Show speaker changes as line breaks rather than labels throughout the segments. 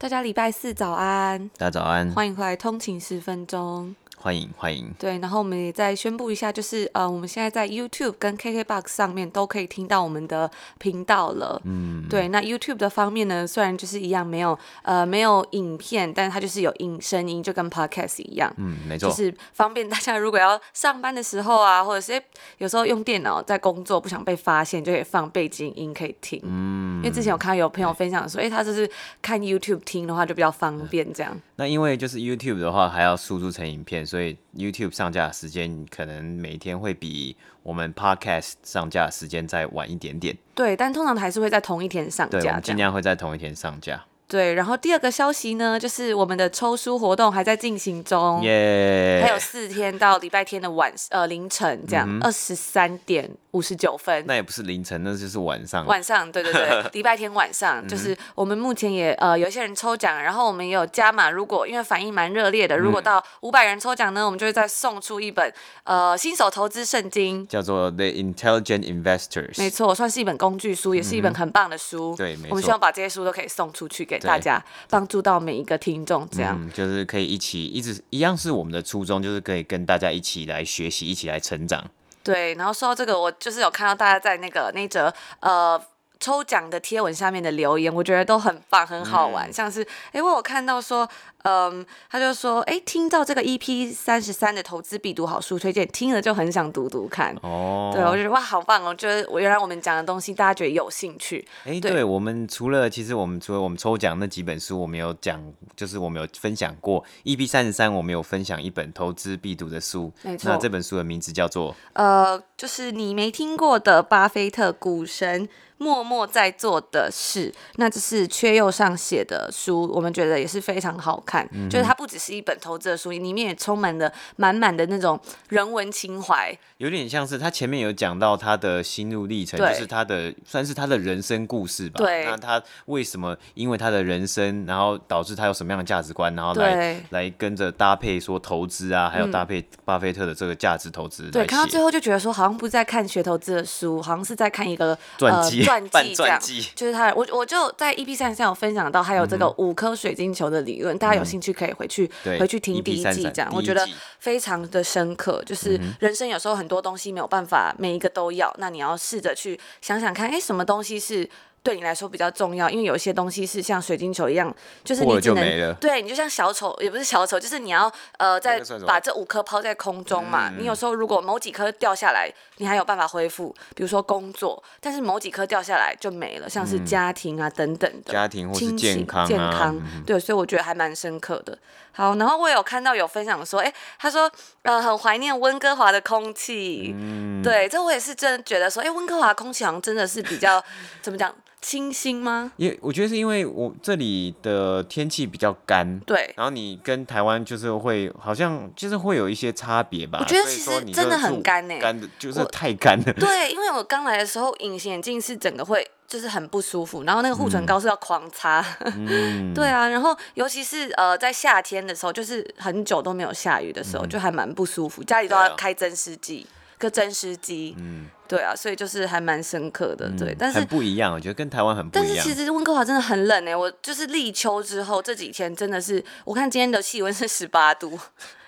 大家礼拜四早安，
大家早安，
欢迎回来通勤十分钟。
欢迎欢迎，
对，然后我们也再宣布一下，就是呃，我们现在在 YouTube 跟 KKBOX 上面都可以听到我们的频道了。嗯，对，那 YouTube 的方面呢，虽然就是一样没有呃没有影片，但是它就是有音声音，就跟 Podcast 一样。嗯，没错，就是方便大家如果要上班的时候啊，或者是有时候用电脑在工作不想被发现，就可以放背景音可以听。嗯，因为之前有看到有朋友分享说，哎，他就是看 YouTube 听的话就比较方便这样。
那因为就是 YouTube 的话还要输出成影片，所以 YouTube 上架的时间可能每天会比我们 Podcast 上架的时间再晚一点点。
对，但通常还是会在同一天上架。
对，我们尽量会在同一天上架。
对，然后第二个消息呢，就是我们的抽书活动还在进行中，
耶，
还有四天到礼拜天的晚呃凌晨这样二十三点。五十九分，
那也不是凌晨，那就是晚上。
晚上，对对对，礼拜天晚上，就是我们目前也呃有一些人抽奖，然后我们也有加码，如果因为反应蛮热烈的，如果到五百人抽奖呢，我们就会再送出一本呃新手投资圣经，
叫做《The Intelligent Investors》。
没错，算是一本工具书，也是一本很棒的书。
对，没错。
我们希望把这些书都可以送出去给大家，帮助到每一个听众，这样。
嗯，就是可以一起一直一样是我们的初衷，就是可以跟大家一起来学习，一起来成长。
对，然后说到这个，我就是有看到大家在那个那则呃抽奖的贴文下面的留言，我觉得都很棒，很好玩。嗯、像是，因为，我有看到说，嗯，他就说，哎，听到这个 EP 三十三的投资必读好书推荐，听了就很想读读看。哦，对，我觉得哇，好棒哦！就是我原来我们讲的东西，大家觉得有兴趣。
哎，对，对我们除了其实我们除了我们抽奖那几本书，我们有讲，就是我们有分享过 EP 三十三，我们有分享一本投资必读的书。没错，那这本书的名字叫做
呃，就是你没听过的巴菲特股神。默默在做的事，那这是缺右上写的书，我们觉得也是非常好看。嗯、就是它不只是一本投资的书，里面也充满了满满的那种人文情怀。
有点像是他前面有讲到他的心路历程，就是他的算是他的人生故事吧。对。那他为什么因为他的人生，然后导致他有什么样的价值观，然后来来跟着搭配说投资啊，还有搭配巴菲特的这个价值投资。
对，看到最后就觉得说，好像不是在看学投资的书，好像是在看一个
传记。
传记 这样，就是他，我我就在 EP 三十三有分享到，还有这个五颗水晶球的理论，嗯、大家有兴趣可以回去回去听第一季，这样我觉得非常的深刻。就是人生有时候很多东西没有办法每一个都要，那你要试着去想想看，哎，什么东西是。对你来说比较重要，因为有一些东西是像水晶球一样，就是你只能对你就像小丑，也不是小丑，就是你要呃在把这五颗抛在空中嘛。嗯、你有时候如果某几颗掉下来，你还有办法恢复，比如说工作，但是某几颗掉下来就没了，像是家庭啊、嗯、等等的，
家庭或是健康、啊、
健康，嗯、对，所以我觉得还蛮深刻的。好，然后我有看到有分享说，哎，他说呃很怀念温哥华的空气，嗯、对，这我也是真的觉得说，哎，温哥华空气好像真的是比较怎么讲？清新吗？
因我觉得是因为我这里的天气比较干，
对，
然后你跟台湾就是会好像就是会有一些差别吧。
我觉得其实真的很干诶，
干的就是太干了。
对，因为我刚来的时候隐形眼镜是整个会就是很不舒服，然后那个护唇膏是要狂擦。嗯、对啊，然后尤其是呃在夏天的时候，就是很久都没有下雨的时候，嗯、就还蛮不舒服，家里都要开增湿剂。个增湿机，嗯，对啊，所以就是还蛮深刻的，对，但是
很不一样，我觉得跟台湾很不一样。
但是其实温哥华真的很冷哎，我就是立秋之后这几天真的是，我看今天的气温是十八度。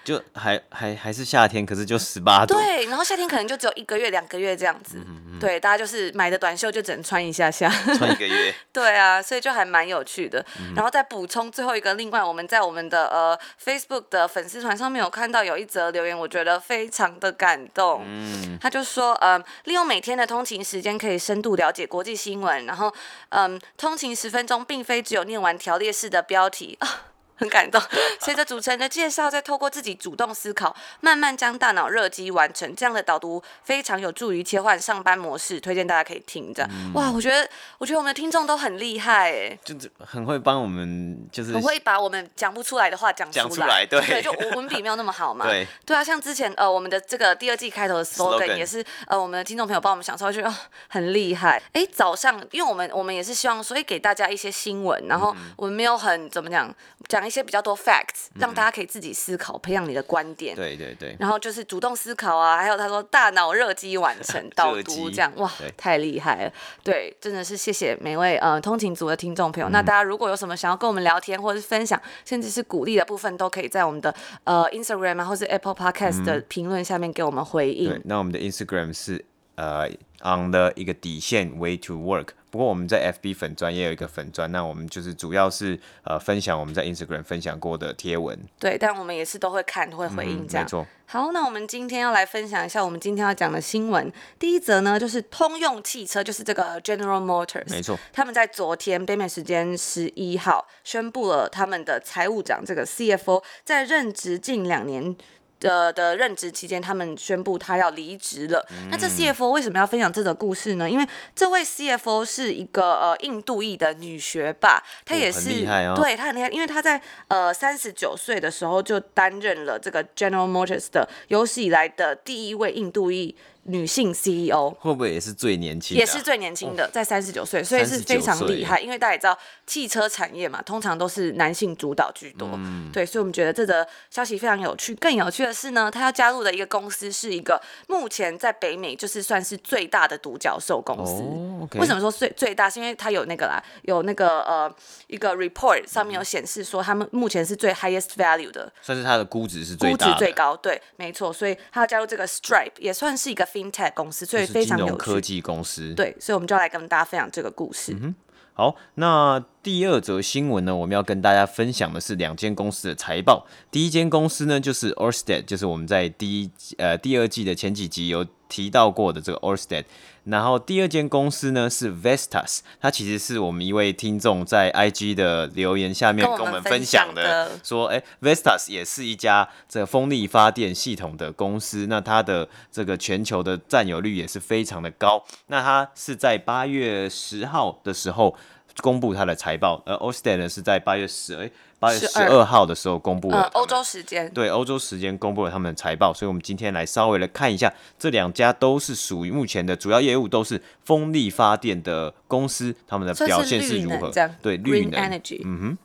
就还还还是夏天，可是就十八度。
对，然后夏天可能就只有一个月、两个月这样子。嗯嗯对，大家就是买的短袖就只能穿一下下。
穿一个月。
对啊，所以就还蛮有趣的。嗯、然后再补充最后一个，另外我们在我们的呃 Facebook 的粉丝团上面有看到有一则留言，我觉得非常的感动。嗯。他就说，嗯、呃，利用每天的通勤时间可以深度了解国际新闻，然后嗯，通勤十分钟并非只有念完条列式的标题啊。很感动。随着主持人的介绍，再透过自己主动思考，慢慢将大脑热机完成，这样的导读非常有助于切换上班模式，推荐大家可以听着。嗯、哇，我觉得，我觉得我们的听众都很厉害，哎，
就是很会帮我们，就是
很会把我们讲不出来的话讲出
来。对，
对，就文笔没有那么好嘛。
对，
对啊，像之前呃，我们的这个第二季开头的 slogan 也是呃，我们的听众朋友帮我们想出来，觉得很厉害。哎，早上，因为我们我们也是希望所以，给大家一些新闻，然后我们没有很怎么讲，讲一些比较多 facts，让大家可以自己思考，培养你的观点。
对对对。
然后就是主动思考啊，还有他说大脑热机完成 导读这样，哇，太厉害了。对，真的是谢谢每位呃通勤族的听众朋友。那大家如果有什么想要跟我们聊天，或者是分享，甚至是鼓励的部分，都可以在我们的呃 Instagram 啊，或是 Apple Podcast 的评论下面给我们回应。
对，那我们的 Instagram 是呃 on 的一个底线 way to work。不过我们在 FB 粉专也有一个粉专，那我们就是主要是呃分享我们在 Instagram 分享过的贴文。
对，但我们也是都会看，都会回应这样。
嗯、没错。
好，那我们今天要来分享一下我们今天要讲的新闻。第一则呢，就是通用汽车，就是这个 General Motors。
没错。
他们在昨天北美时间十一号宣布了他们的财务长这个 CFO 在任职近两年。的的任职期间，他们宣布他要离职了。嗯、那这 CFO 为什么要分享这个故事呢？因为这位 CFO 是一个呃印度裔的女学霸，她也是、
哦哦、
对她很厉害，因为她在呃三十九岁的时候就担任了这个 General Motors 的有史以来的第一位印度裔。女性 CEO
会不会也是最年轻？
也是最年轻的，在三十九岁，所以是非常厉害。因为大家也知道，汽车产业嘛，通常都是男性主导居多。嗯，对，所以我们觉得这个消息非常有趣。更有趣的是呢，他要加入的一个公司是一个目前在北美就是算是最大的独角兽公司。
哦 okay、
为什么说最最大？是因为它有那个啦，有那个呃一个 report 上面有显示说，他们目前是最 highest value 的，
算是它的估值是最
估值最高。对，没错。所以他要加入这个 Stripe，也算是一个。FinTech 公司，所以非常有
科技公司。
对，所以我们就要来跟大家分享这个故事。
嗯、好，那第二则新闻呢，我们要跟大家分享的是两间公司的财报。第一间公司呢，就是 Orsted，就是我们在第一呃第二季的前几集有提到过的这个 Orsted。然后第二间公司呢是 Vestas，它其实是我们一位听众在 IG 的留言下面跟我们分享的，说，哎，Vestas 也是一家这个风力发电系统的公司，那它的这个全球的占有率也是非常的高。那它是在八月十号的时候公布它的财报，而 Orsted 呢是在八月十二。八月十二号的时候公布了，
欧洲时间，
对，欧洲时间公布了他们的财报，所以我们今天来稍微来看一下，这两家都是属于目前的主要业务都是风力发电的公司，他们的表现是如何？对，绿能
energy。嗯哼。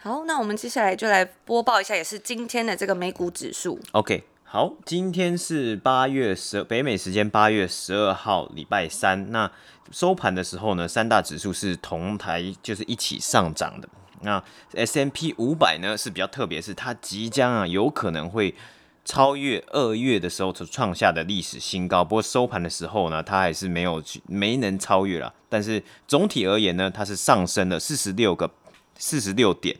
好，那我们接下来就来播报一下，也是今天的这个美股指数。
OK，好，今天是八月十，北美时间八月十二号，礼拜三。那收盘的时候呢，三大指数是同台，就是一起上涨的。那 S&P 五百呢是比较特别，是它即将啊有可能会超越二月的时候所创下的历史新高，不过收盘的时候呢，它还是没有去没能超越了。但是总体而言呢，它是上升了四十六个四十六点。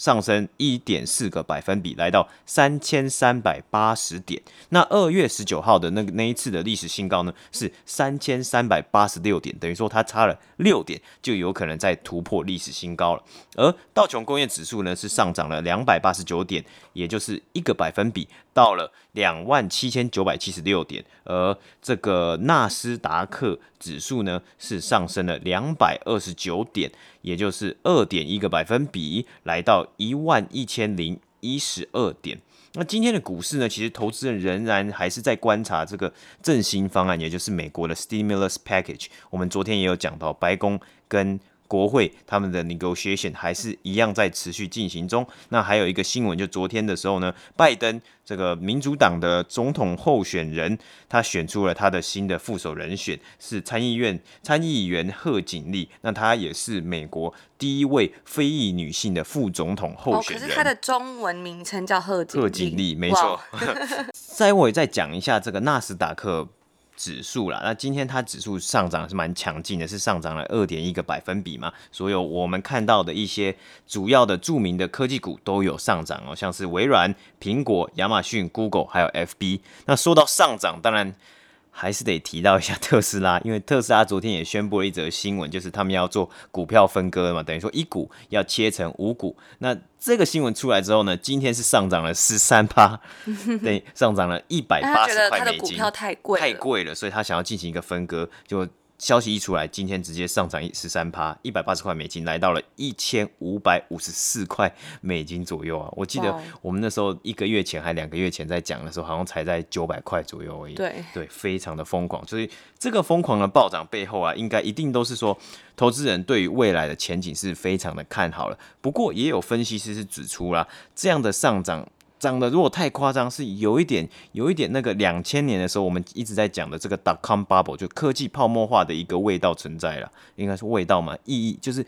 上升一点四个百分比，来到三千三百八十点。那二月十九号的那个那一次的历史新高呢，是三千三百八十六点，等于说它差了六点，就有可能再突破历史新高了。而道琼工业指数呢，是上涨了两百八十九点，也就是一个百分比，到了两万七千九百七十六点。而这个纳斯达克指数呢，是上升了两百二十九点。也就是二点一个百分比，来到一万一千零一十二点。那今天的股市呢，其实投资人仍然还是在观察这个振兴方案，也就是美国的 Stimulus Package。我们昨天也有讲到，白宫跟国会他们的 negotiation 还是一样在持续进行中。那还有一个新闻，就昨天的时候呢，拜登这个民主党的总统候选人，他选出了他的新的副手人选，是参议院参议员贺锦丽。那他也是美国第一位非裔女性的副总统候选人。
哦，可是他的中文名称叫贺。
贺锦丽，没错。再我 再讲一下这个纳斯达克。指数啦，那今天它指数上涨是蛮强劲的，是上涨了二点一个百分比嘛。所有我们看到的一些主要的著名的科技股都有上涨哦，像是微软、苹果、亚马逊、Google 还有 FB。那说到上涨，当然还是得提到一下 特斯拉，因为特斯拉昨天也宣布了一则新闻，就是他们要做股票分割嘛，等于说一股要切成五股。那这个新闻出来之后呢，今天是上涨了十三趴，对，上涨了一百八十 块美金，
股票太贵，
太贵了，所以他想要进行一个分割，就。消息一出来，今天直接上涨一十三趴，一百八十块美金，来到了一千五百五十四块美金左右啊！我记得我们那时候一个月前还两个月前在讲的时候，好像才在九百块左右而已。
对
对，非常的疯狂。所以这个疯狂的暴涨背后啊，应该一定都是说投资人对于未来的前景是非常的看好了。不过也有分析师是指出啦，这样的上涨。涨得如果太夸张，是有一点，有一点那个两千年的时候，我们一直在讲的这个 dot com bubble，就科技泡沫化的一个味道存在了，应该是味道嘛，意义就是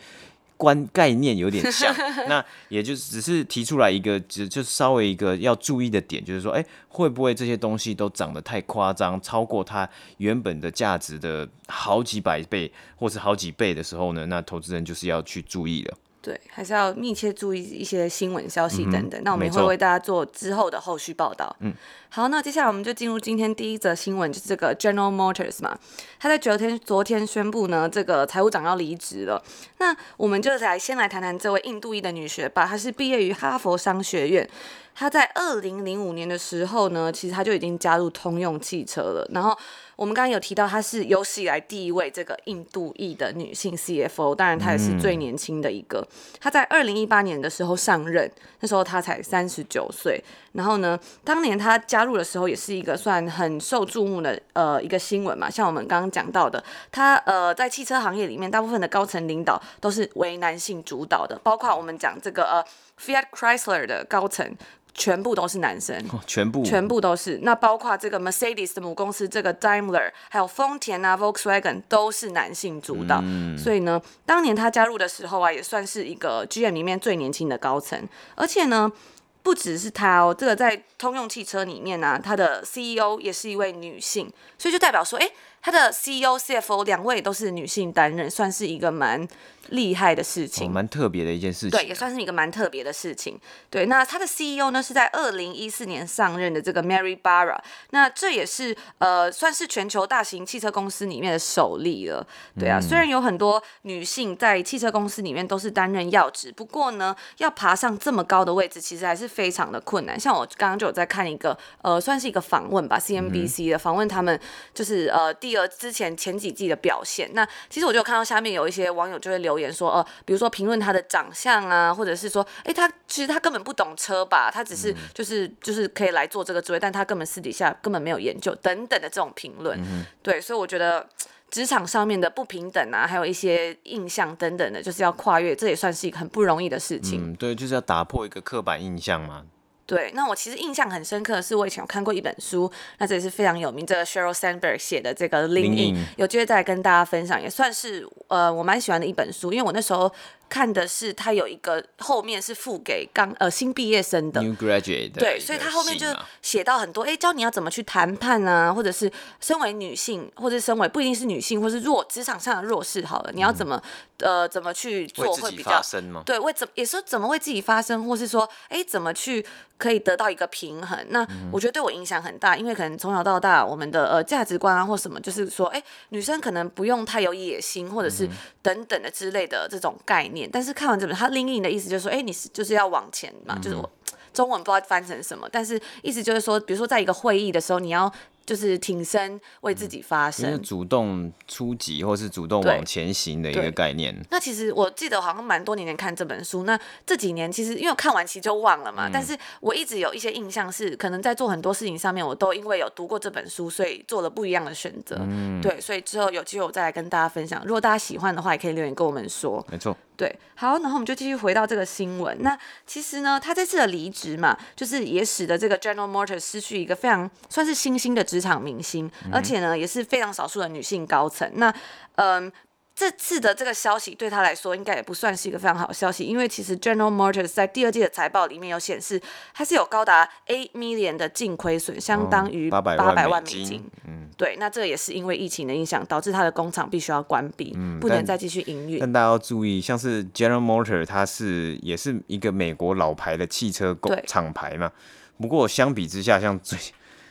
观概念有点像。那也就只是提出来一个，只就稍微一个要注意的点，就是说，哎、欸，会不会这些东西都涨得太夸张，超过它原本的价值的好几百倍，或是好几倍的时候呢？那投资人就是要去注意了。
对，还是要密切注意一些新闻消息等等。
嗯、
那我们也会为大家做之后的后续报道。嗯，好，那接下来我们就进入今天第一则新闻，就是这个 General Motors 嘛，他在昨天昨天宣布呢，这个财务长要离职了。那我们就来先来谈谈这位印度裔的女学霸，她是毕业于哈佛商学院。她在二零零五年的时候呢，其实她就已经加入通用汽车了。然后我们刚刚有提到，她是有史以来第一位这个印度裔的女性 CFO，当然她也是最年轻的一个。她在二零一八年的时候上任，那时候她才三十九岁。然后呢，当年她加入的时候，也是一个算很受注目的呃一个新闻嘛。像我们刚刚讲到的，她呃在汽车行业里面，大部分的高层领导都是为男性主导的，包括我们讲这个呃 Fiat Chrysler 的高层。全部都是男生，
哦、全部
全部都是。那包括这个 Mercedes 的母公司这个 Daimler，还有丰田啊 Volkswagen 都是男性主导。嗯、所以呢，当年他加入的时候啊，也算是一个 GM 里面最年轻的高层。而且呢，不只是他哦，这个在通用汽车里面呢、啊，他的 CEO 也是一位女性，所以就代表说，哎，他的 CEO、CFO 两位都是女性担任，算是一个蛮。厉害的事情，
蛮、哦、特别的一件事情、啊，
对，也算是一个蛮特别的事情。对，那他的 CEO 呢是在二零一四年上任的这个 Mary Barra，那这也是呃算是全球大型汽车公司里面的首例了。对啊，嗯、虽然有很多女性在汽车公司里面都是担任要职，不过呢，要爬上这么高的位置，其实还是非常的困难。像我刚刚就有在看一个呃，算是一个访问吧，CNBC 的访问，他们就是呃第二之前前几季的表现。那其实我就看到下面有一些网友就会留言。说呃，比如说评论他的长相啊，或者是说，哎，他其实他根本不懂车吧，他只是就是就是可以来做这个职位，但他根本私底下根本没有研究等等的这种评论，嗯、对，所以我觉得职场上面的不平等啊，还有一些印象等等的，就是要跨越，这也算是一个很不容易的事情。
嗯，对，就是要打破一个刻板印象嘛。
对，那我其实印象很深刻的是，我以前有看过一本书，那这也是非常有名，这个 Sheryl Sandberg 写的这个《Lean In》，有机会再来跟大家分享，也算是呃我蛮喜欢的一本书，因为我那时候。看的是他有一个后面是付给刚呃新毕业生的。
New Graduate
对，所以他后面就写到很多，哎，教你要怎么去谈判啊，或者是身为女性，或者身为不一定是女性，或是弱职场上的弱势，好了，你要怎么、嗯、呃怎么去做会比较对，为怎也是怎么为自己发声，或是说哎怎么去可以得到一个平衡？那我觉得对我影响很大，因为可能从小到大我们的呃价值观啊或什么，就是说哎女生可能不用太有野心，或者是等等的之类的这种概念。但是看完这本，他 Lean In 的意思就是说，哎、欸，你是就是要往前嘛，嗯、就是我 中文不知道翻成什么，但是意思就是说，比如说在一个会议的时候，你要。就是挺身为自己发声，
嗯、主动出击或是主动往前行的一个概念。
那其实我记得好像蛮多年前看这本书，那这几年其实因为我看完其实就忘了嘛，嗯、但是我一直有一些印象是，可能在做很多事情上面，我都因为有读过这本书，所以做了不一样的选择。嗯，对，所以之后有机会我再来跟大家分享。如果大家喜欢的话，也可以留言跟我们说。
没错。
对，好，然后我们就继续回到这个新闻。那其实呢，他这次的离职嘛，就是也使得这个 General Motors 失去一个非常算是新兴的职场明星，嗯、而且呢，也是非常少数的女性高层。那，嗯。这次的这个消息对他来说应该也不算是一个非常好的消息，因为其实 General Motors 在第二季的财报里面有显示，它是有高达 eight million 的净亏损，相当于八百万美金。嗯，对，那这也是因为疫情的影响，导致它的工厂必须要关闭，嗯、不能再继续营运。
但大家要注意，像是 General Motors，它是也是一个美国老牌的汽车工厂牌嘛。不过相比之下，像最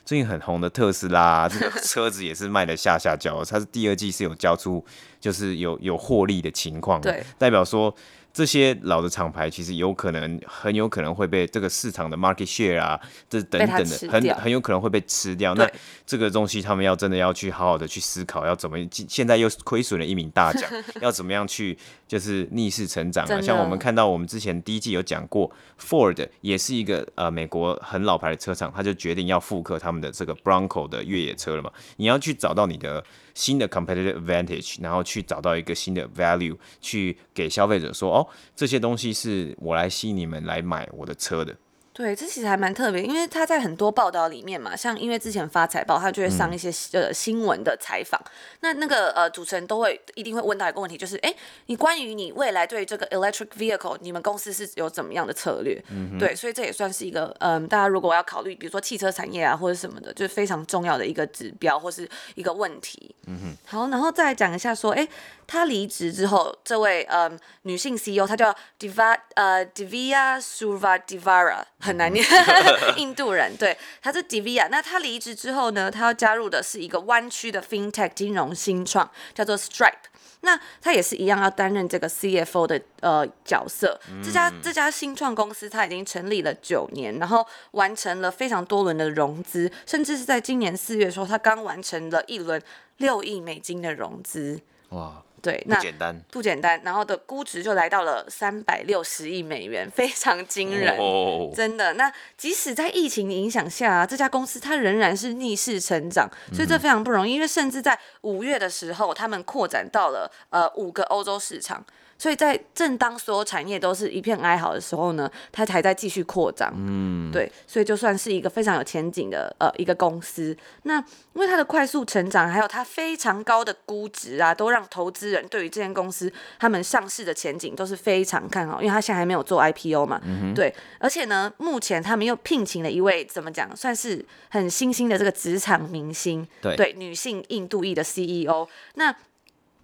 最近很红的特斯拉，这个车子也是卖的下下焦，它是第二季是有交出，就是有有获利的情况，
对，
代表说。这些老的厂牌其实有可能，很有可能会被这个市场的 market share 啊，这等等的，很很有可能会被吃掉。那这个东西他们要真的要去好好的去思考，要怎么现在又亏损了一名大奖，要怎么样去就是逆势成长啊？像我们看到我们之前第一季有讲过，Ford 也是一个呃美国很老牌的车厂，他就决定要复刻他们的这个 Bronco 的越野车了嘛。你要去找到你的。新的 competitive advantage，然后去找到一个新的 value，去给消费者说，哦，这些东西是我来吸引你们来买我的车的。
对，这其实还蛮特别，因为他在很多报道里面嘛，像因为之前发财报，他就会上一些呃新闻的采访，嗯、那那个呃主持人都会一定会问到一个问题，就是哎，你关于你未来对这个 electric vehicle，你们公司是有怎么样的策略？嗯，对，所以这也算是一个嗯、呃，大家如果要考虑，比如说汽车产业啊或者什么的，就是非常重要的一个指标或是一个问题。嗯哼，好，然后再来讲一下说，哎。他离职之后，这位嗯女性 CEO，她叫 Diva 呃 Divya Suvadivara，很难念，印度人，对，她是 Divya。那她离职之后呢，她要加入的是一个湾区的 FinTech 金融新创，叫做 Stripe。那她也是一样要担任这个 CFO 的呃角色。这家这家新创公司，它已经成立了九年，然后完成了非常多轮的融资，甚至是在今年四月的时候，它刚完成了一轮六亿美金的融资。哇！对，那不简单，不简单，然后的估值就来到了三百六十亿美元，非常惊人，哦、真的。那即使在疫情影响下、啊，这家公司它仍然是逆势成长，所以这非常不容易。嗯、因为甚至在五月的时候，他们扩展到了呃五个欧洲市场。所以在正当所有产业都是一片哀嚎的时候呢，它才在继续扩张。嗯，对，所以就算是一个非常有前景的呃一个公司。那因为它的快速成长，还有它非常高的估值啊，都让投资人对于这间公司他们上市的前景都是非常看好。因为它现在还没有做 IPO 嘛，嗯、哼对。而且呢，目前他们又聘请了一位怎么讲，算是很新兴的这个职场明星，对，对，女性印度裔的 CEO。那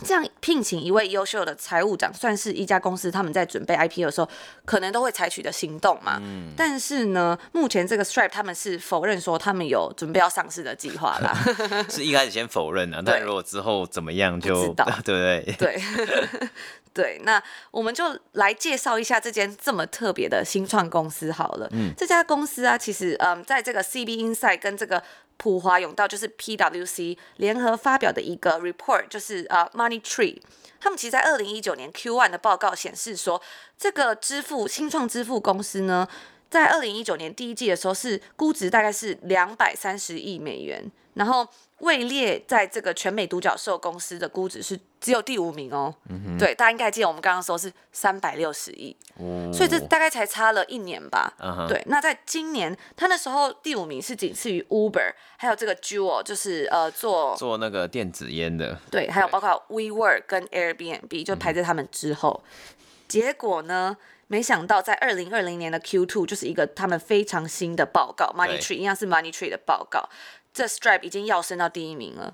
这样聘请一位优秀的财务长，算是一家公司他们在准备 IPO 的时候可能都会采取的行动嘛。嗯。但是呢，目前这个 Stripe 他们是否认说他们有准备要上市的计划啦。
是一开始先否认啊，但如果之后怎么样就不知道，对不对？
对。对，那我们就来介绍一下这间这么特别的新创公司好了。嗯。这家公司啊，其实嗯，在这个 CB Insight 跟这个。普华永道就是 PwC 联合发表的一个 report，就是呃 Money Tree，他们其实在二零一九年 Q1 的报告显示说，这个支付新创支付公司呢，在二零一九年第一季的时候是估值大概是两百三十亿美元，然后。位列在这个全美独角兽公司的估值是只有第五名哦。嗯、对，大家应该还记得我们刚刚说是三百六十亿，哦、所以这大概才差了一年吧。嗯、对，那在今年，他那时候第五名是仅次于 Uber，还有这个 Juul，就是呃做
做那个电子烟的。
对，还有包括 WeWork 跟 Airbnb 就排在他们之后。嗯、结果呢，没想到在二零二零年的 Q two 就是一个他们非常新的报告，Money Tree 一样是 Money Tree 的报告。这 Stripe 已经要升到第一名了，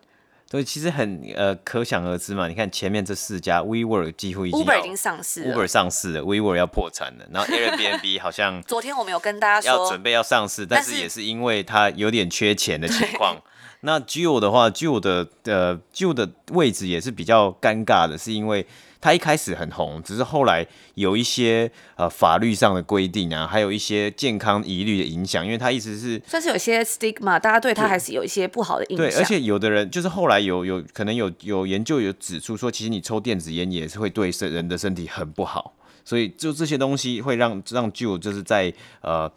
对，其实很呃可想而知嘛。你看前面这四家，WeWork 几乎已经
Uber 已经上市了
，Uber 上市了，WeWork 要破产了，然后 Airbnb 好像
昨天我们有跟大家说
要准备要上市，但是也是因为它有点缺钱的情况。那 Juul 的话，Juul 的呃 Juul 的位置也是比较尴尬的，是因为。他一开始很红，只是后来有一些呃法律上的规定啊，还有一些健康疑虑的影响，因为他一直是
算是有些 stigma，大家对他还是有一些不好的印象。
对，而且有的人就是后来有有可能有有研究有指出说，其实你抽电子烟也是会对身人的身体很不好，所以就这些东西会让让 Juul 就是在呃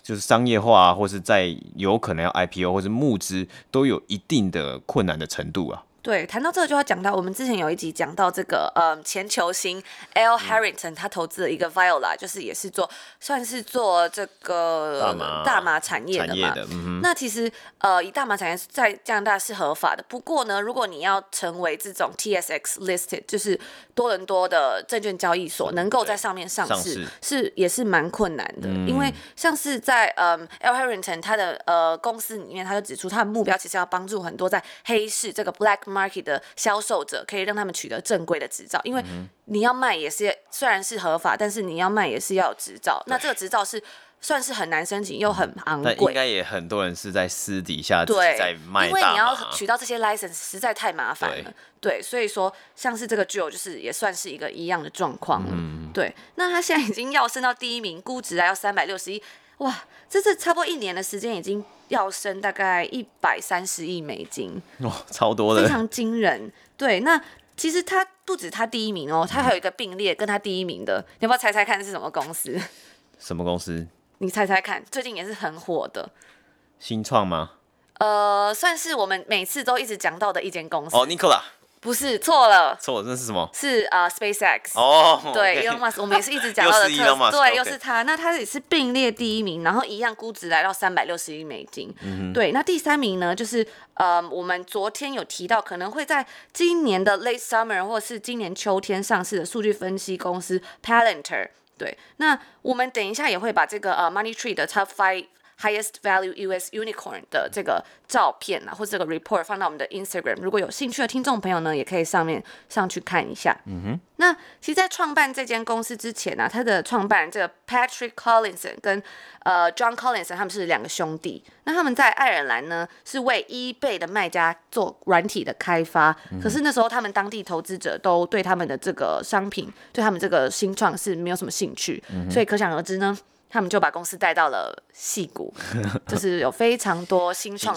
就是商业化啊或是在有可能要 IPO 或是募资都有一定的困难的程度啊。
对，谈到这个就要讲到我们之前有一集讲到这个，嗯，前球星 L Harrington 他投资了一个 Viola，就是也是做算是做这个大麻，大麻产业的嘛。的嗯、那其实呃，以大麻产业在加拿大是合法的，不过呢，如果你要成为这种 TSX listed，就是多伦多的证券交易所，能够在上面上市，是也是蛮困难的，嗯、因为像是在嗯 L Harrington 他的呃公司里面，他就指出他的目标其实要帮助很多在黑市这个 Black aftermarket 的销售者，可以让他们取得正规的执照，因为你要卖也是虽然是合法，但是你要卖也是要有执照。那这个执照是。算是很难申请，又很昂贵。但
应该也很多人是在私底下对在卖。
因为你要取到这些 license 实在太麻烦了。对，对，所以说像是这个 Juul 就是也算是一个一样的状况。嗯，对。那他现在已经要升到第一名，估值还要三百六十亿，哇，这是差不多一年的时间，已经要升大概一百三十亿美金。
哇，超多的，
非常惊人。对，那其实他不止他第一名哦，他还有一个并列跟他第一名的，你要不要猜猜看是什么公司？
什么公司？
你猜猜看，最近也是很火的，
新创吗？
呃，算是我们每次都一直讲到的一间公司。
哦，Nikola，
不是，错了，
错了，那是什么？
是呃，SpaceX。
哦，
对，Elon Musk，我们也是一直 讲到的，
特，
对，又是他，那他也是并列第一名，然后一样估值来到三百六十亿美金。嗯，对，那第三名呢，就是呃，我们昨天有提到，可能会在今年的 Late Summer 或是今年秋天上市的数据分析公司 Palantir。对，那我们等一下也会把这个呃 Money Tree 的 Top Five Highest Value US Unicorn 的这个照片啊，或者这个 report 放到我们的 Instagram。如果有兴趣的听众朋友呢，也可以上面上去看一下。嗯哼。那其实，在创办这间公司之前呢、啊，他的创办人这个 Patrick Collinson 跟呃 John Collinson 他们是两个兄弟。那他们在爱尔兰呢，是为 eBay 的卖家做软体的开发。嗯、可是那时候他们当地投资者都对他们的这个商品，对他们这个新创是没有什么兴趣。嗯、所以可想而知呢。他们就把公司带到了戏谷，就是有非常多新创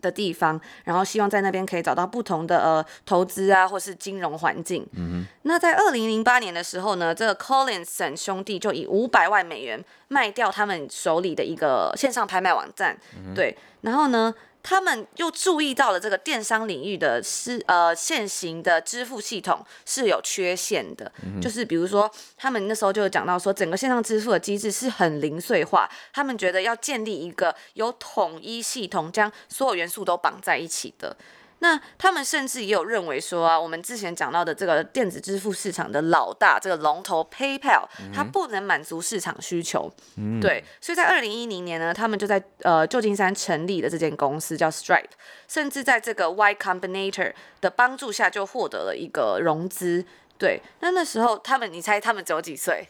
的地方，然后希望在那边可以找到不同的呃投资啊，或是金融环境。嗯、那在二零零八年的时候呢，这个 Collinson 兄弟就以五百万美元卖掉他们手里的一个线上拍卖网站。嗯、对，然后呢，他们又注意到了这个电商领域的是呃现行的支付系统是有缺陷的，嗯、就是比如说他们那时候就讲到说，整个线上支付的机制是很零碎化，他们觉得要建立一个有统一系统，将所有元素都绑在一起的。那他们甚至也有认为说啊，我们之前讲到的这个电子支付市场的老大，这个龙头 PayPal，它不能满足市场需求，嗯、对，所以在二零一零年呢，他们就在呃旧金山成立了这间公司叫 Stripe，甚至在这个 Y Combinator 的帮助下，就获得了一个融资。对，那那时候他们，你猜他们只有几岁？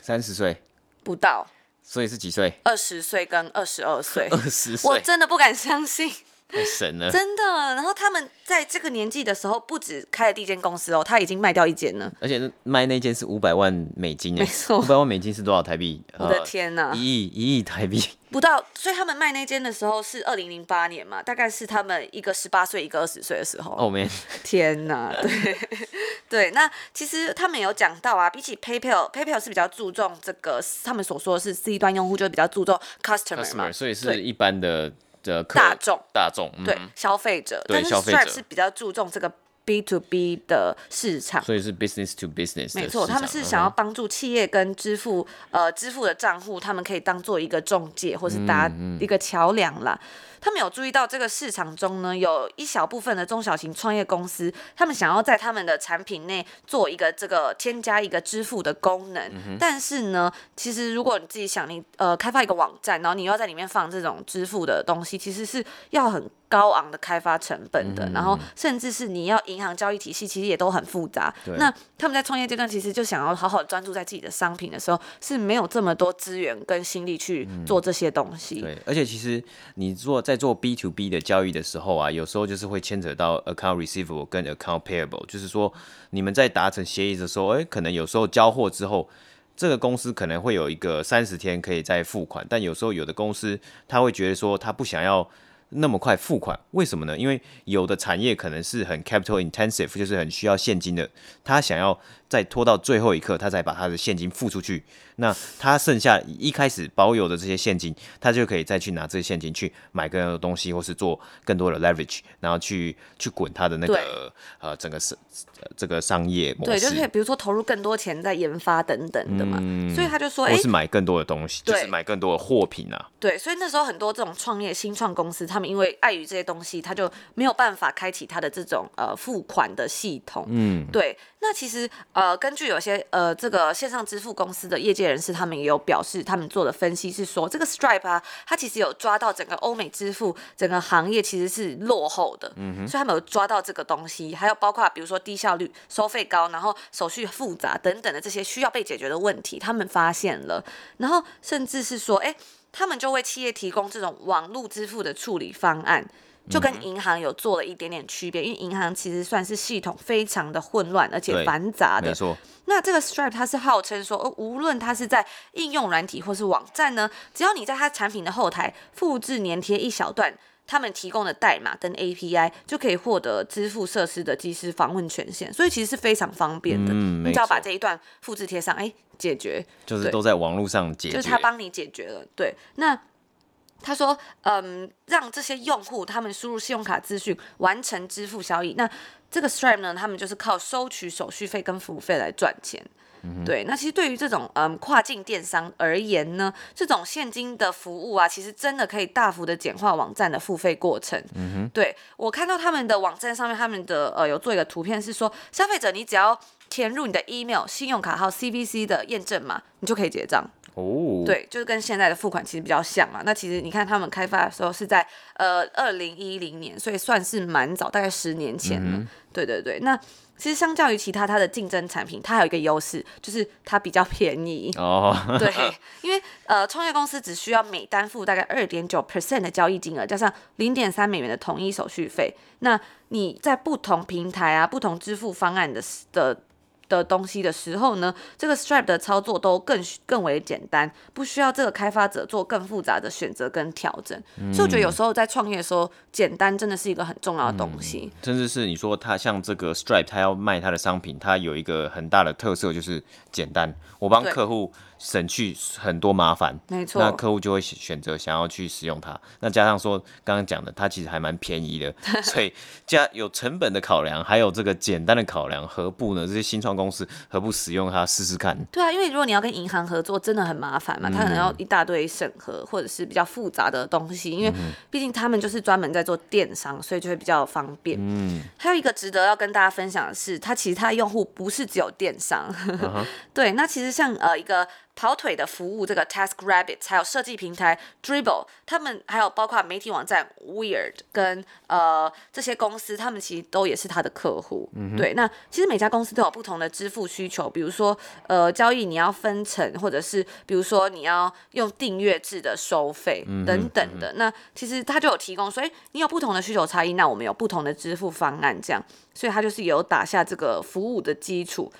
三十岁？
不到。
所以是几岁？
二十岁跟二十二岁。
二十岁？
我真的不敢相信。
太神了，
真的。然后他们在这个年纪的时候，不止开了第一间公司哦，他已经卖掉一间了。
而且卖那间是五百万美金，
没错。
五百万美金是多少台币？
我的天哪，
一亿一亿台币
不到。所以他们卖那间的时候是二零零八年嘛，大概是他们一个十八岁，一个二十岁的时候。
哦，没。
天哪，对对。那其实他们有讲到啊，比起 PayPal，PayPal 是比较注重这个，他们所说的是 C 端用户就比较注重 customer 嘛，
所以是一般的。
大众，
大众，
对消费者，但是 Stripe 是比较注重这个 B to B 的市场，
所以是 business to business。
没错，他们是想要帮助企业跟支付，呃，支付的账户，他们可以当做一个中介，或是搭一个桥梁啦。他们有注意到这个市场中呢，有一小部分的中小型创业公司，他们想要在他们的产品内做一个这个添加一个支付的功能。嗯、但是呢，其实如果你自己想你呃开发一个网站，然后你要在里面放这种支付的东西，其实是要很高昂的开发成本的。嗯、然后甚至是你要银行交易体系，其实也都很复杂。那他们在创业阶段，其实就想要好好专注在自己的商品的时候，是没有这么多资源跟心力去做这些东西。
嗯、对，而且其实你做在在做 B to B 的交易的时候啊，有时候就是会牵扯到 account receivable 跟 account payable，就是说你们在达成协议的时候，哎，可能有时候交货之后，这个公司可能会有一个三十天可以再付款，但有时候有的公司他会觉得说他不想要那么快付款，为什么呢？因为有的产业可能是很 capital intensive，就是很需要现金的，他想要再拖到最后一刻，他才把他的现金付出去。那他剩下一开始保有的这些现金，他就可以再去拿这些现金去买更多的东西，或是做更多的 leverage，然后去去滚他的那个呃整个商这个商业模式。
对，就是比如说投入更多钱在研发等等的嘛。嗯、所以他就说，
或是买更多的东西，欸、就是买更多的货品啊。
对，所以那时候很多这种创业新创公司，他们们因为碍于这些东西，他就没有办法开启他的这种呃付款的系统。嗯，对。那其实呃，根据有些呃这个线上支付公司的业界人士，他们也有表示，他们做的分析是说，这个 Stripe 啊，它其实有抓到整个欧美支付整个行业其实是落后的。嗯哼。所以他们有抓到这个东西，还有包括比如说低效率、收费高，然后手续复杂等等的这些需要被解决的问题，他们发现了，然后甚至是说，哎。他们就为企业提供这种网络支付的处理方案，就跟银行有做了一点点区别，因为银行其实算是系统非常的混乱而且繁杂的。没错。那这个 Stripe 它是号称说，呃，无论它是在应用软体或是网站呢，只要你在它产品的后台复制粘贴一小段。他们提供的代码跟 API 就可以获得支付设施的即时访问权限，所以其实是非常方便的。嗯，你只要把这一段复制贴上，哎，解决，
就是都在网络上解决，
就是他帮你解决了。对，那他说，嗯，让这些用户他们输入信用卡资讯完成支付交易，那这个 Stripe 呢，他们就是靠收取手续费跟服务费来赚钱。对，那其实对于这种嗯跨境电商而言呢，这种现金的服务啊，其实真的可以大幅的简化网站的付费过程。嗯哼，对，我看到他们的网站上面，他们的呃有做一个图片，是说消费者你只要填入你的 email、信用卡号、CVC 的验证码，你就可以结账。哦，对，就是跟现在的付款其实比较像嘛。那其实你看他们开发的时候是在呃二零一零年，所以算是蛮早，大概十年前了。嗯、对对对，那。其实相较于其他它的竞争产品，它还有一个优势，就是它比较便宜。哦，对，因为呃，创业公司只需要每单付大概二点九 percent 的交易金额，加上零点三美元的统一手续费。那你在不同平台啊、不同支付方案的的。的东西的时候呢，这个 Stripe 的操作都更更为简单，不需要这个开发者做更复杂的选择跟调整。嗯、所以我觉得有时候在创业的时候，简单真的是一个很重要的东西。
嗯、甚至是你说他像这个 Stripe，他要卖他的商品，他有一个很大的特色就是简单。我帮客户。省去很多麻烦，没错，那客户就会选择想要去使用它。那加上说刚刚讲的，它其实还蛮便宜的，所以加有成本的考量，还有这个简单的考量，何不呢？这些新创公司何不使用它试试看？
对啊，因为如果你要跟银行合作，真的很麻烦嘛，它可能要一大堆审核或者是比较复杂的东西，因为毕竟他们就是专门在做电商，所以就会比较方便。嗯，还有一个值得要跟大家分享的是，它其实它的用户不是只有电商，对，那其实像呃一个。跑腿的服务，这个 TaskRabbit，还有设计平台 Dribbble，他们还有包括媒体网站 Weird 跟呃这些公司，他们其实都也是他的客户。嗯、对，那其实每家公司都有不同的支付需求，比如说呃交易你要分成，或者是比如说你要用订阅制的收费等等的。嗯、那其实他就有提供，所以你有不同的需求差异，那我们有不同的支付方案，这样，所以他就是有打下这个服务的基础。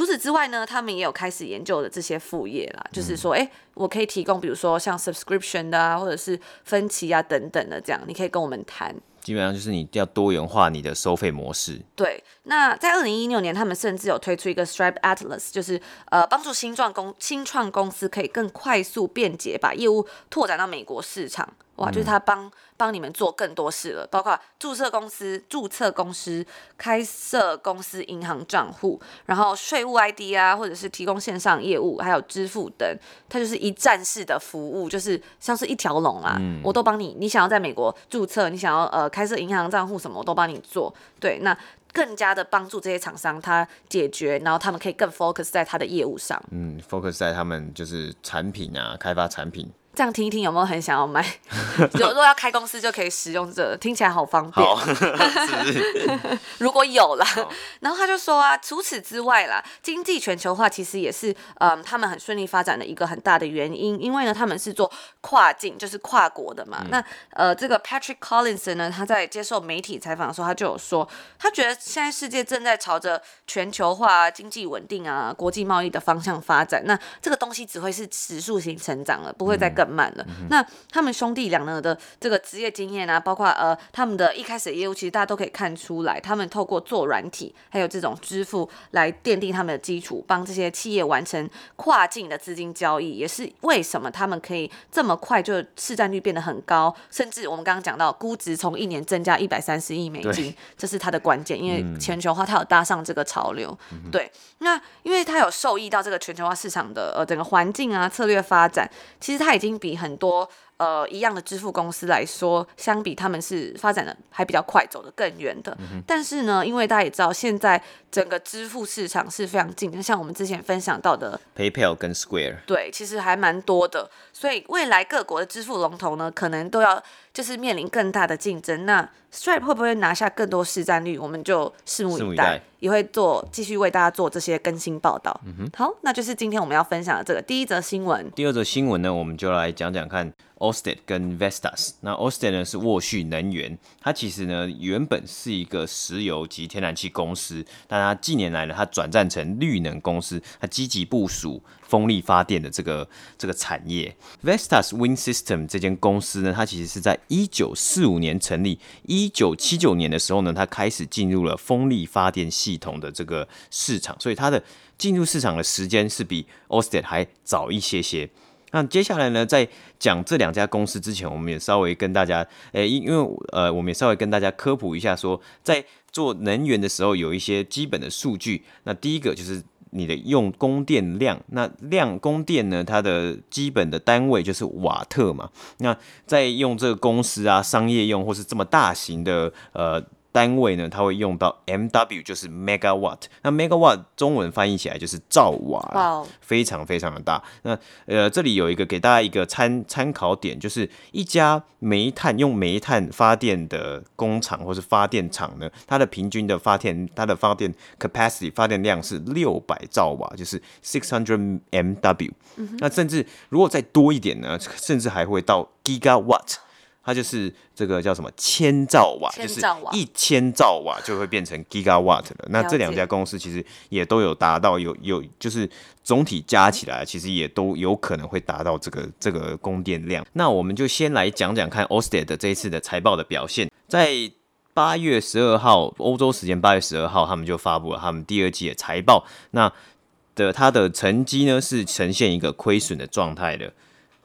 除此之外呢，他们也有开始研究的这些副业啦，嗯、就是说，哎、欸，我可以提供，比如说像 subscription 的啊，或者是分期啊等等的，这样你可以跟我们谈。
基本上就是你要多元化你的收费模式。
对，那在二零一六年，他们甚至有推出一个 Stripe Atlas，就是呃帮助新创公新创公司可以更快速便捷把业务拓展到美国市场。哇，就是他帮帮你们做更多事了，包括注册公司、注册公司、开设公司银行账户，然后税务 ID 啊，或者是提供线上业务，还有支付等，它就是一站式的服务，就是像是一条龙啊，嗯、我都帮你。你想要在美国注册，你想要呃开设银行账户什么，我都帮你做。对，那更加的帮助这些厂商他解决，然后他们可以更 focus 在他的业务上。
嗯，focus 在他们就是产品啊，开发产品。
这样听一听，有没有很想要买？如果要开公司就可以使用这个，听起来好方便。好 是是 如果有了，然后他就说啊，除此之外啦，经济全球化其实也是嗯他们很顺利发展的一个很大的原因，因为呢他们是做跨境，就是跨国的嘛。嗯、那呃这个 Patrick Collinson 呢，他在接受媒体采访的时候，他就有说，他觉得现在世界正在朝着全球化、经济稳定啊、国际贸易的方向发展。那这个东西只会是指数型成长了，不会再更。慢了，那他们兄弟俩呢的这个职业经验啊，包括呃他们的一开始的业务，其实大家都可以看出来，他们透过做软体，还有这种支付来奠定他们的基础，帮这些企业完成跨境的资金交易，也是为什么他们可以这么快就市占率变得很高，甚至我们刚刚讲到估值从一年增加一百三十亿美金，这是它的关键，因为全球化它有搭上这个潮流，嗯、对，那因为它有受益到这个全球化市场的呃整个环境啊策略发展，其实它已经。比很多呃一样的支付公司来说，相比他们是发展的还比较快，走得更远的。嗯、但是呢，因为大家也知道，现在整个支付市场是非常竞争，像我们之前分享到的
PayPal 跟 Square，
对，其实还蛮多的。所以未来各国的支付龙头呢，可能都要就是面临更大的竞争。那 Stripe 会不会拿下更多市占率？我们就拭目以待，也会做继续为大家做这些更新报道。嗯哼，好，那就是今天我们要分享的这个第一则新闻。
第二则新闻呢，我们就来讲讲看。Ørsted 跟 Vestas，那 Ørsted 呢是沃旭能源，它其实呢原本是一个石油及天然气公司，但它近年来呢，它转战成绿能公司，它积极部署风力发电的这个这个产业。Vestas Wind System 这间公司呢，它其实是在一九四五年成立，一九七九年的时候呢，它开始进入了风力发电系统的这个市场，所以它的进入市场的时间是比 o s t e d 还早一些些。那接下来呢，在讲这两家公司之前，我们也稍微跟大家，诶，因因为呃，我们也稍微跟大家科普一下，说在做能源的时候，有一些基本的数据。那第一个就是你的用供电量，那量供电呢，它的基本的单位就是瓦特嘛。那在用这个公司啊，商业用或是这么大型的呃。单位呢，它会用到 MW，就是 megawatt。那 megawatt 中文翻译起来就是兆瓦，Wow. 非常非常的大。那呃，这里有一个给大家一个参参考点，就是一家煤炭用煤炭发电的工厂或是发电厂呢，它的平均的发电它的发电 capacity 发电量是六百兆瓦，就是 six hundred MW。那甚至如果再多一点呢，甚至还会到 gigawatt。它就是这个叫什么千兆瓦，就是一千兆瓦就会变成 gigawatt 了。那这两家公司其实也都有达到有有，就是总体加起来，其实也都有可能会达到这个这个供电量。那我们就先来讲讲看 Ørsted 的这一次的财报的表现。在八月十二号欧洲时间八月十二号，他们就发布了他们第二季的财报。那的它的成绩呢是呈现一个亏损的状态的。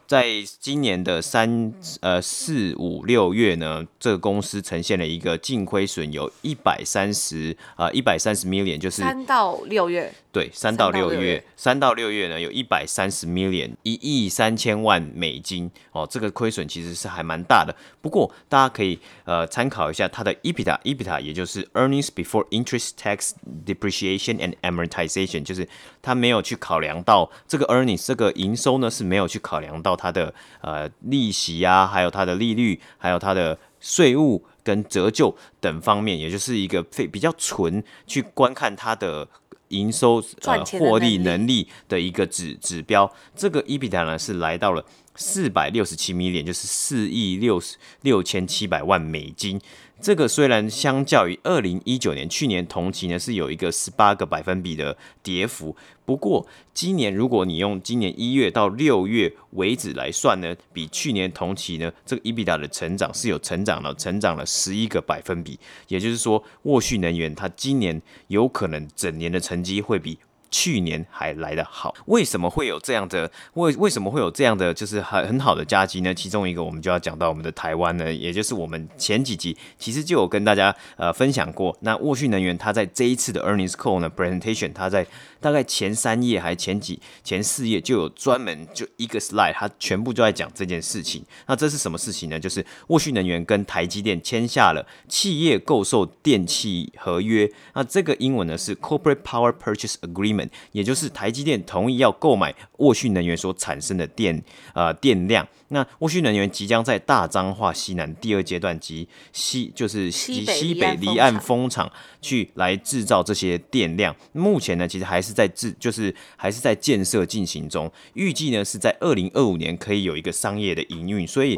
在今年的三呃四五六月呢，这个公司呈现了一个净亏损，有一百三十啊一百三十 million，就是
三到六月。
对，三到六月，三到六月呢，有一百三十 million，一亿三千万美金哦，这个亏损其实是还蛮大的。不过大家可以呃参考一下它的 EBITDA，EBITDA 也就是 earnings before interest, tax, depreciation and amortization，就是它没有去考量到这个 earnings 这个营收呢是没有去考量到它的呃利息啊，还有它的利率，还有它的税务跟折旧等方面，也就是一个非比较纯去观看它的。营收呃获利能力的一个指指标，这个 EBITDA 呢是来到了四百六十七 million，就是四亿六十六千七百万美金。这个虽然相较于二零一九年去年同期呢是有一个十八个百分比的跌幅，不过今年如果你用今年一月到六月为止来算呢，比去年同期呢这个 EBITDA 的成长是有成长了，成长了十一个百分比，也就是说沃旭能源它今年有可能整年的成绩会比。去年还来得好，为什么会有这样的？为为什么会有这样的？就是很很好的佳绩呢？其中一个我们就要讲到我们的台湾呢，也就是我们前几集其实就有跟大家呃分享过。那沃讯能源它在这一次的 earnings call 呢 presentation，它在大概前三页还前几前四页就有专门就一个 slide，它全部就在讲这件事情。那这是什么事情呢？就是沃讯能源跟台积电签下了企业购售电器合约。那这个英文呢是 corporate power purchase agreement。也就是台积电同意要购买沃旭能源所产生的电呃电量，那沃旭能源即将在大彰化西南第二阶段及西就是及西北离岸风场去来制造这些电量。目前呢，其实还是在制就是还是在建设进行中，预计呢是在二零二五年可以有一个商业的营运，所以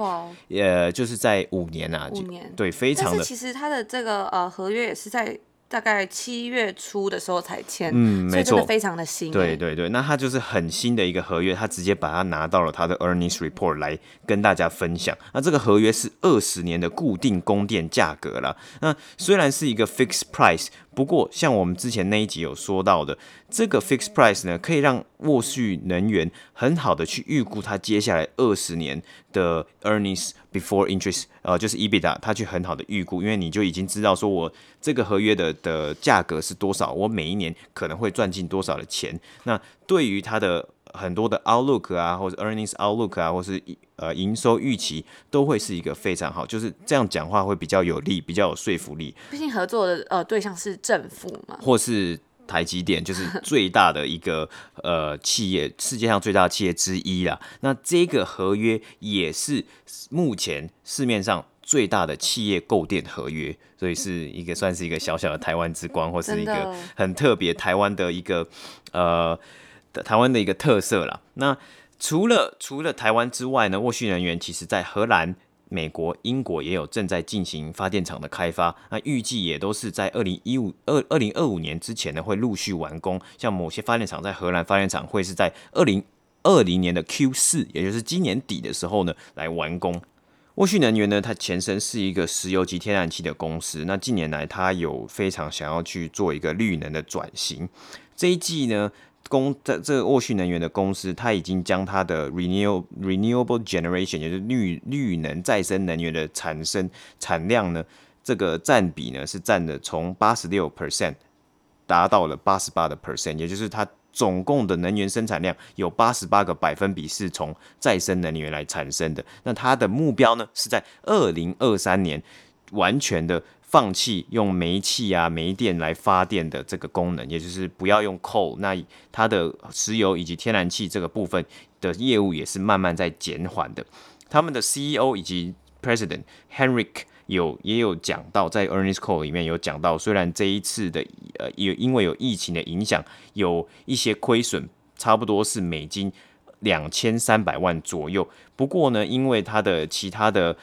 呃就是在五年啊，五年对，非常的。
其实它的这个呃合约也是在。大概七月初的时候才签，
嗯，没错，
非常的新。
对对对，那他就是很新的一个合约，他直接把它拿到了他的 earnings report 来跟大家分享。那这个合约是二十年的固定供电价格了。那虽然是一个 fixed price。不过，像我们之前那一集有说到的，这个 fixed price 呢，可以让沃旭能源很好的去预估它接下来二十年的 earnings before interest，呃，就是 EBITDA，它去很好的预估，因为你就已经知道说我这个合约的的价格是多少，我每一年可能会赚进多少的钱。那对于它的很多的 outlook 啊，或者 earnings outlook 啊，或是呃营收预期，都会是一个非常好，就是这样讲话会比较有利，比较有说服力。
毕竟合作的呃对象是政府嘛，
或是台积电，就是最大的一个呃企业，世界上最大的企业之一啦。那这个合约也是目前市面上。最大的企业购电合约，所以是一个算是一个小小的台湾之光，或是一个很特别台湾的一个呃台湾的一个特色啦。那除了除了台湾之外呢，沃旭能源其实在荷兰、美国、英国也有正在进行发电厂的开发，那预计也都是在二零一五二二零二五年之前呢会陆续完工。像某些发电厂在荷兰发电厂会是在二零二零年的 Q 四，也就是今年底的时候呢来完工。沃旭能源呢，它前身是一个石油及天然气的公司。那近年来，它有非常想要去做一个绿能的转型。这一季呢，公这这个沃旭能源的公司，它已经将它的 renew renewable generation，也就是绿绿能再生能源的产生产量呢，这个占比呢是占的从八十六 percent 达到了八十八的 percent，也就是它。总共的能源生产量有八十八个百分比是从再生能源来产生的。那它的目标呢，是在二零二三年完全的放弃用煤气啊、煤电来发电的这个功能，也就是不要用 coal。那它的石油以及天然气这个部分的业务也是慢慢在减缓的。他们的 CEO 以及 President Henrik。有也有讲到，在 earnings call 里面有讲到，虽然这一次的呃有因为有疫情的影响，有一些亏损，差不多是美金两千三百万左右。不过呢，因为它的其他的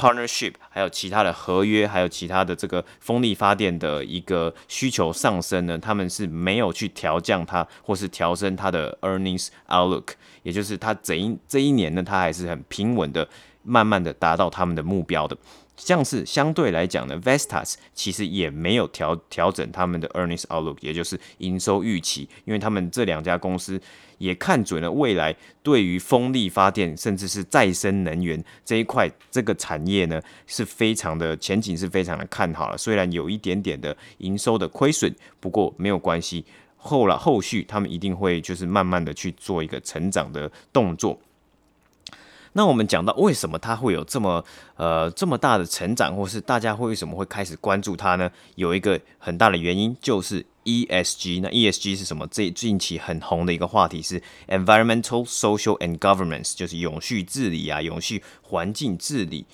partnership，还有其他的合约，还有其他的这个风力发电的一个需求上升呢，他们是没有去调降它，或是调升它的 earnings outlook，也就是它整一这一年呢，它还是很平稳的，慢慢的达到他们的目标的。像是相对来讲呢，Vestas 其实也没有调调整他们的 earnings outlook，也就是营收预期，因为他们这两家公司也看准了未来对于风力发电甚至是再生能源这一块这个产业呢是非常的前景是非常的看好了。虽然有一点点的营收的亏损，不过没有关系，后了后续他们一定会就是慢慢的去做一个成长的动作。那我们讲到为什么它会有这么呃这么大的成长，或是大家会为什么会开始关注它呢？有一个很大的原因就是 ESG。那 ESG 是什么？这近期很红的一个话题是 Environmental, Social and Governance，就是永续治理啊，永续环境治理。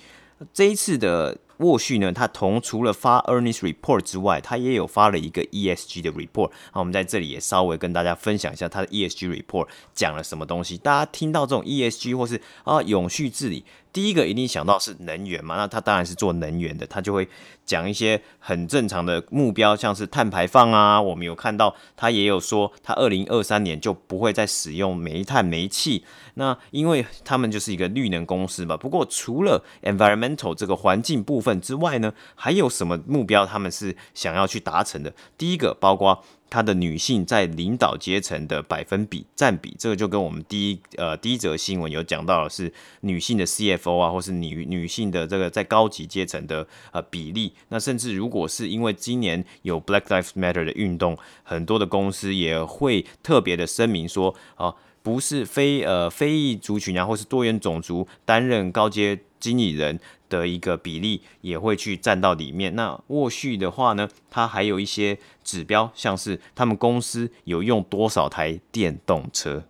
这一次的。沃旭呢，他同除了发 earnings report 之外，他也有发了一个 ESG 的 report。好我们在这里也稍微跟大家分享一下他的 ESG report 讲了什么东西。大家听到这种 ESG 或是啊永续治理。第一个一定想到是能源嘛，那他当然是做能源的，他就会讲一些很正常的目标，像是碳排放啊。我们有看到他也有说，他二零二三年就不会再使用煤炭、煤气。那因为他们就是一个绿能公司嘛。不过除了 environmental 这个环境部分之外呢，还有什么目标他们是想要去达成的？第一个包括。它的女性在领导阶层的百分比占比，这个就跟我们第一呃第一则新闻有讲到的是女性的 CFO 啊，或是女女性的这个在高级阶层的呃比例。那甚至如果是因为今年有 Black Lives Matter 的运动，很多的公司也会特别的声明说，啊，不是非呃非裔族群啊，或是多元种族担任高阶经理人的一个比例也会去占到里面。那沃旭的话呢，它还有一些指标，像是他们公司有用多少台电动车。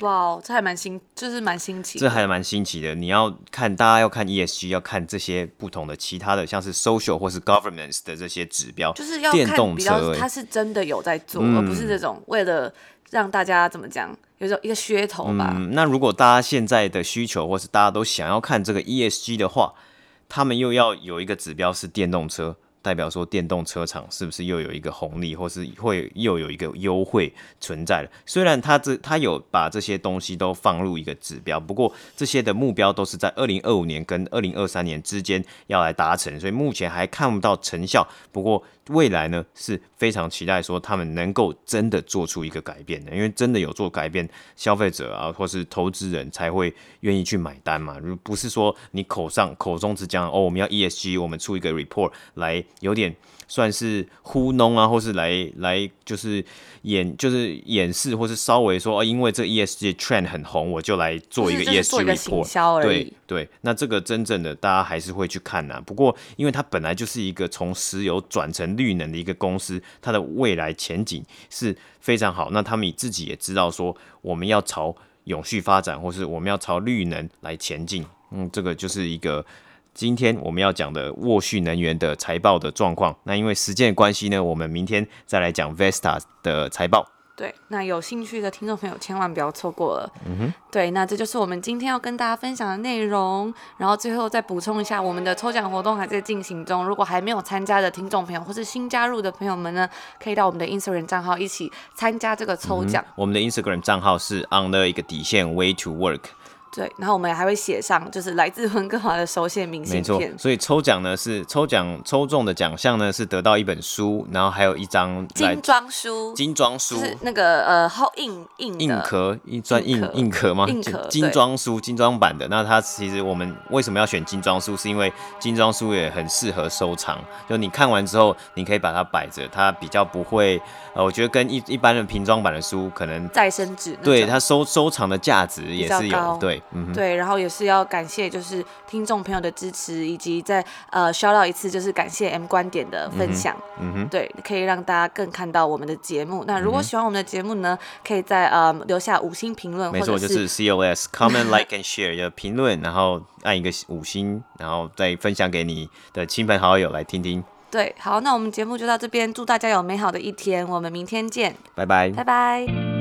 哇，这还蛮新，就是蛮新奇。
这还蛮新奇的。你要看，大家要看 ESG，要看这些不同的其他的，像是 social 或是 governance 的这些指标，
就是要看电动车，它是真的有在做，嗯、而不是这种为了让大家怎么讲。有种一个噱头吧。
嗯，那如果大家现在的需求，或是大家都想要看这个 ESG 的话，他们又要有一个指标是电动车。代表说，电动车厂是不是又有一个红利，或是会又有一个优惠存在了？虽然他这他有把这些东西都放入一个指标，不过这些的目标都是在二零二五年跟二零二三年之间要来达成，所以目前还看不到成效。不过未来呢是非常期待说他们能够真的做出一个改变的，因为真的有做改变，消费者啊或是投资人才会愿意去买单嘛。如不是说你口上口中只讲哦，我们要 ESG，我们出一个 report 来。有点。算是糊弄啊，或是来来就是演就是演示，或是稍微说哦，因为这 ESG trend 很红，我就来做一个 ESG report。对对，那这个真正的大家还是会去看呐、啊。不过，因为它本来就是一个从石油转成绿能的一个公司，它的未来前景是非常好。那他们自己也知道说，我们要朝永续发展，或是我们要朝绿能来前进。嗯，这个就是一个。今天我们要讲的沃旭能源的财报的状况，那因为时间的关系呢，我们明天再来讲 Vestas 的财报。
对，那有兴趣的听众朋友千万不要错过了。嗯哼，对，那这就是我们今天要跟大家分享的内容。然后最后再补充一下，我们的抽奖活动还在进行中，如果还没有参加的听众朋友或是新加入的朋友们呢，可以到我们的 Instagram 账号一起参加这个抽奖。嗯。
我们的 Instagram 账号是 under 一个底线 way to work。
对，然后我们还会写上就是来自温哥华的手写明信片。
没错，所以抽奖呢是抽奖抽中的奖项呢是得到一本书，然后还有一张
精装书。
精装书
是那个呃厚硬硬
硬壳一砖硬硬壳吗？
硬壳
精装书精装版的。那它其实我们为什么要选精装书？是因为精装书也很适合收藏，就你看完之后，你可以把它摆着，它比较不会呃，我觉得跟一一般的平装版的书可能
再生纸，
对它收收藏的价值也是有对。
嗯，对，然后也是要感谢，就是听众朋友的支持，以及再呃 shout out 一次，就是感谢 M 观点的分享，嗯哼，对，可以让大家更看到我们的节目。那如果喜欢我们的节目呢，可以在呃留下五星评论，
没错，就是 COS comment like and share 的评论，然后按一个五星，然后再分享给你的亲朋好友来听听。
对，好，那我们节目就到这边，祝大家有美好的一天，我们明天见，
拜拜，
拜拜。